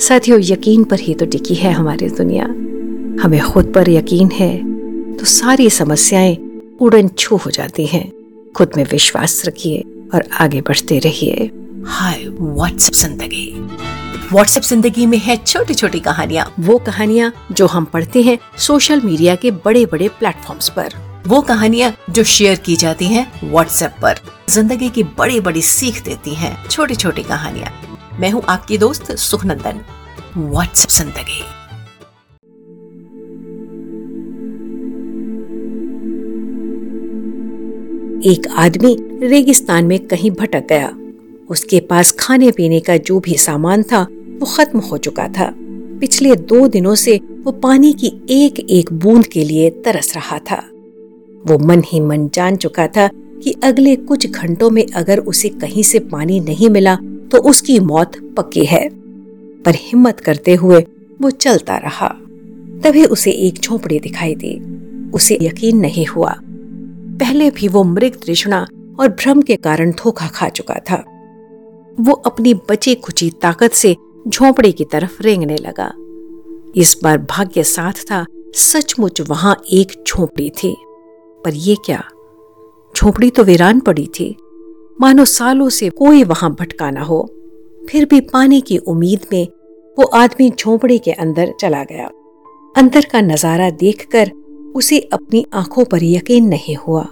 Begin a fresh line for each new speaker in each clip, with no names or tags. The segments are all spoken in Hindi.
साथियों यकीन पर ही तो टिकी है हमारी दुनिया। हमें खुद पर यकीन है तो सारी समस्याएँ उड़न छू हो जाती हैं। खुद में विश्वास रखिए और आगे बढ़ते रहिए।
हाय व्हाट्सएप ज़िंदगी। व्हाट्सएप ज़िंदगी में है छोटी छोटी कहानियाँ।
वो कहानियाँ जो हम पढ़ते हैं सोशल मीडिया के बड़े बड़े प्लेटफॉर्म्स पर।
वो कहानियाँ जो शेयर की जाती हैं व्हाट्सएप पर। ज़िंदगी की बड़ी बड़ी सीख देती हैं छोटी छोटी कहानियाँ। मैं हूँ आपकी दोस्त सुखनंदन। व्हाट्सएप ज़िंदगी
एक आदमी रेगिस्तान में कहीं भटक गया। उसके पास खाने पीने का जो भी सामान था, वो खत्म हो चुका था। पिछले दो दिनों से वो पानी की एक एक बूंद के लिए तरस रहा था। वो मन ही मन जान चुका था कि अगले कुछ घंटों में अगर उसे कहीं से पानी नहीं मिला तो उसकी मौत पक्की है। पर हिम्मत करते हुए वो चलता रहा। तभी उसे एक झोपड़ी दिखाई दी। उसे यकीन नहीं हुआ। पहले भी वो मृग तृष्णा और भ्रम के कारण धोखा खा चुका था। वो अपनी बची खुची ताकत से झोपड़ी की तरफ़ रेंगने लगा। इस बार भाग्य साथ था, सचमुच वहाँ एक झोपड़ी थी। पर ये क्या? झोपड़ी तो वीरान पड़ी थी। मानो सालों से कोई वहाँ भटका ना हो। फिर भी पानी की उम्मीद में वो आदमी झोपड़ी के अंदर चला गया। अंदर का नज़ारा देखकर उसे अपनी आँखों पर यकीन नहीं हुआ।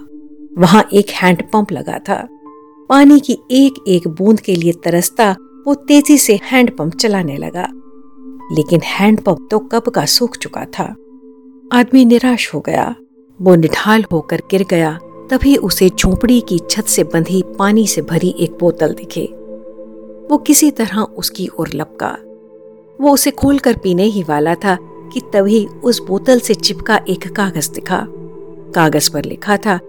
वहाँ एक हैंडपंप लगा था। पानी की एक एक बूंद के लिए तरसता वो तेज़ी से हैंडपंप चलाने लगा। लेकिन हैंडपंप तो कब का सूख चुका था। आदमी निराश हो गया। वो निढाल होकर गिर गया। तभी उसे झोपड़ी की छत से बंधी पानी से भरी एक बोतल दिखी। वो किसी तरह उसकी ओर लपका। वो उसे खोलकर पीने ही वाला था कि तभी उस बोतल से चिपका एक कागज़ दिखा। कागज़ पर लिखा था,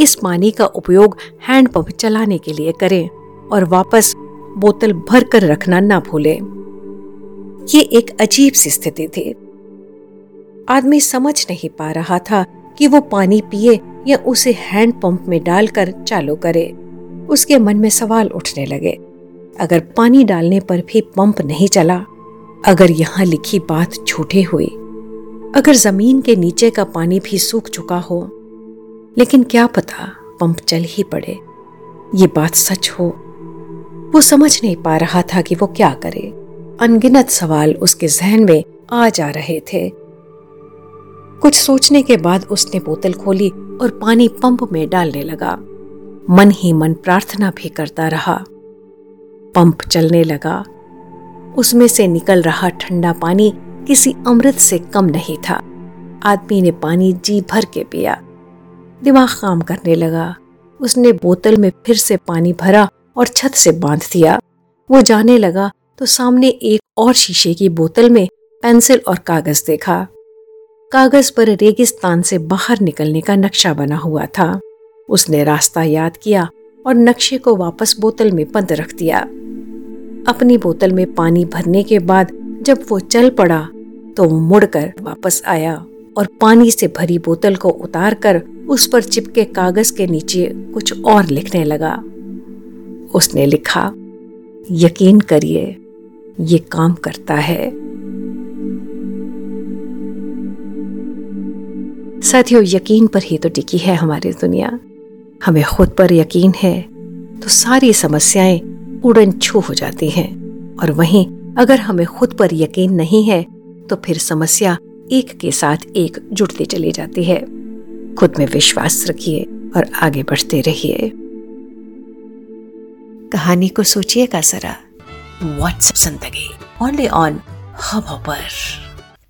इस पानी का उपयोग हैंडपंप चलाने के लिए करें और वापस बोतल भर कर रखना ना भूलें। ये एक अजीब सी स्थिति थी। आदमी समझ नहीं पा रहा था कि वो पानी पिए या उसे हैंड पंप में डालकर चालू करे। उसके मन में सवाल उठने लगे, अगर पानी डालने पर भी पंप नहीं चला, अगर यहाँ लिखी बात झूठे हुई, अगर ज़मीन के नीचे का पानी भी सूख चुका हो, लेकिन क्या पता पंप चल ही पड़े। ये बात सच हो? वो समझ नहीं पा रहा था कि वो क्या करे। अनगिनत सवाल उसके जहन में आ जा रहे थे। कुछ सोचने के बाद उसने बोतल खोली और पानी पंप में डालने लगा। मन ही मन प्रार्थना भी करता रहा। पंप चलने लगा। उसमें से निकल रहा ठंडा पानी किसी अमृत से कम नहीं था। आदमी ने पानी जी भर के पिया। दिमाग काम करने लगा। उसने बोतल में फिर से पानी भरा और छत से बाँध दिया। वो जाने लगा तो सामने एक और शीशे की बोतल में पेंसिल और कागज़ देखा। कागज़ पर रेगिस्तान से बाहर निकलने का नक्शा बना हुआ था। उसने रास्ता याद किया और नक्शे को वापस बोतल में बंद रख दिया। अपनी बोतल में पानी भरने के बाद जब वो चल पड़ा तो मुड़कर वापस आया और पानी से भरी बोतल को उतार कर उस पर चिपके कागज़ के नीचे कुछ और लिखने लगा। उसने लिखा, यकीन करिए, ये काम करता है। साथियों, यकीन पर ही तो टिकी है हमारी दुनिया। हमें खुद पर यकीन है तो सारी समस्याएँ उड़न छू हो जाती हैं। और वहीं अगर हमें खुद पर यकीन नहीं है तो फिर समस्या एक के साथ एक जुड़ती चली जाती है। खुद में विश्वास रखिए और आगे बढ़ते रहिए।
कहानी को सोचिएगा जरा। व्हाट्सएप ज़िंदगी? ओनली ऑन हब पर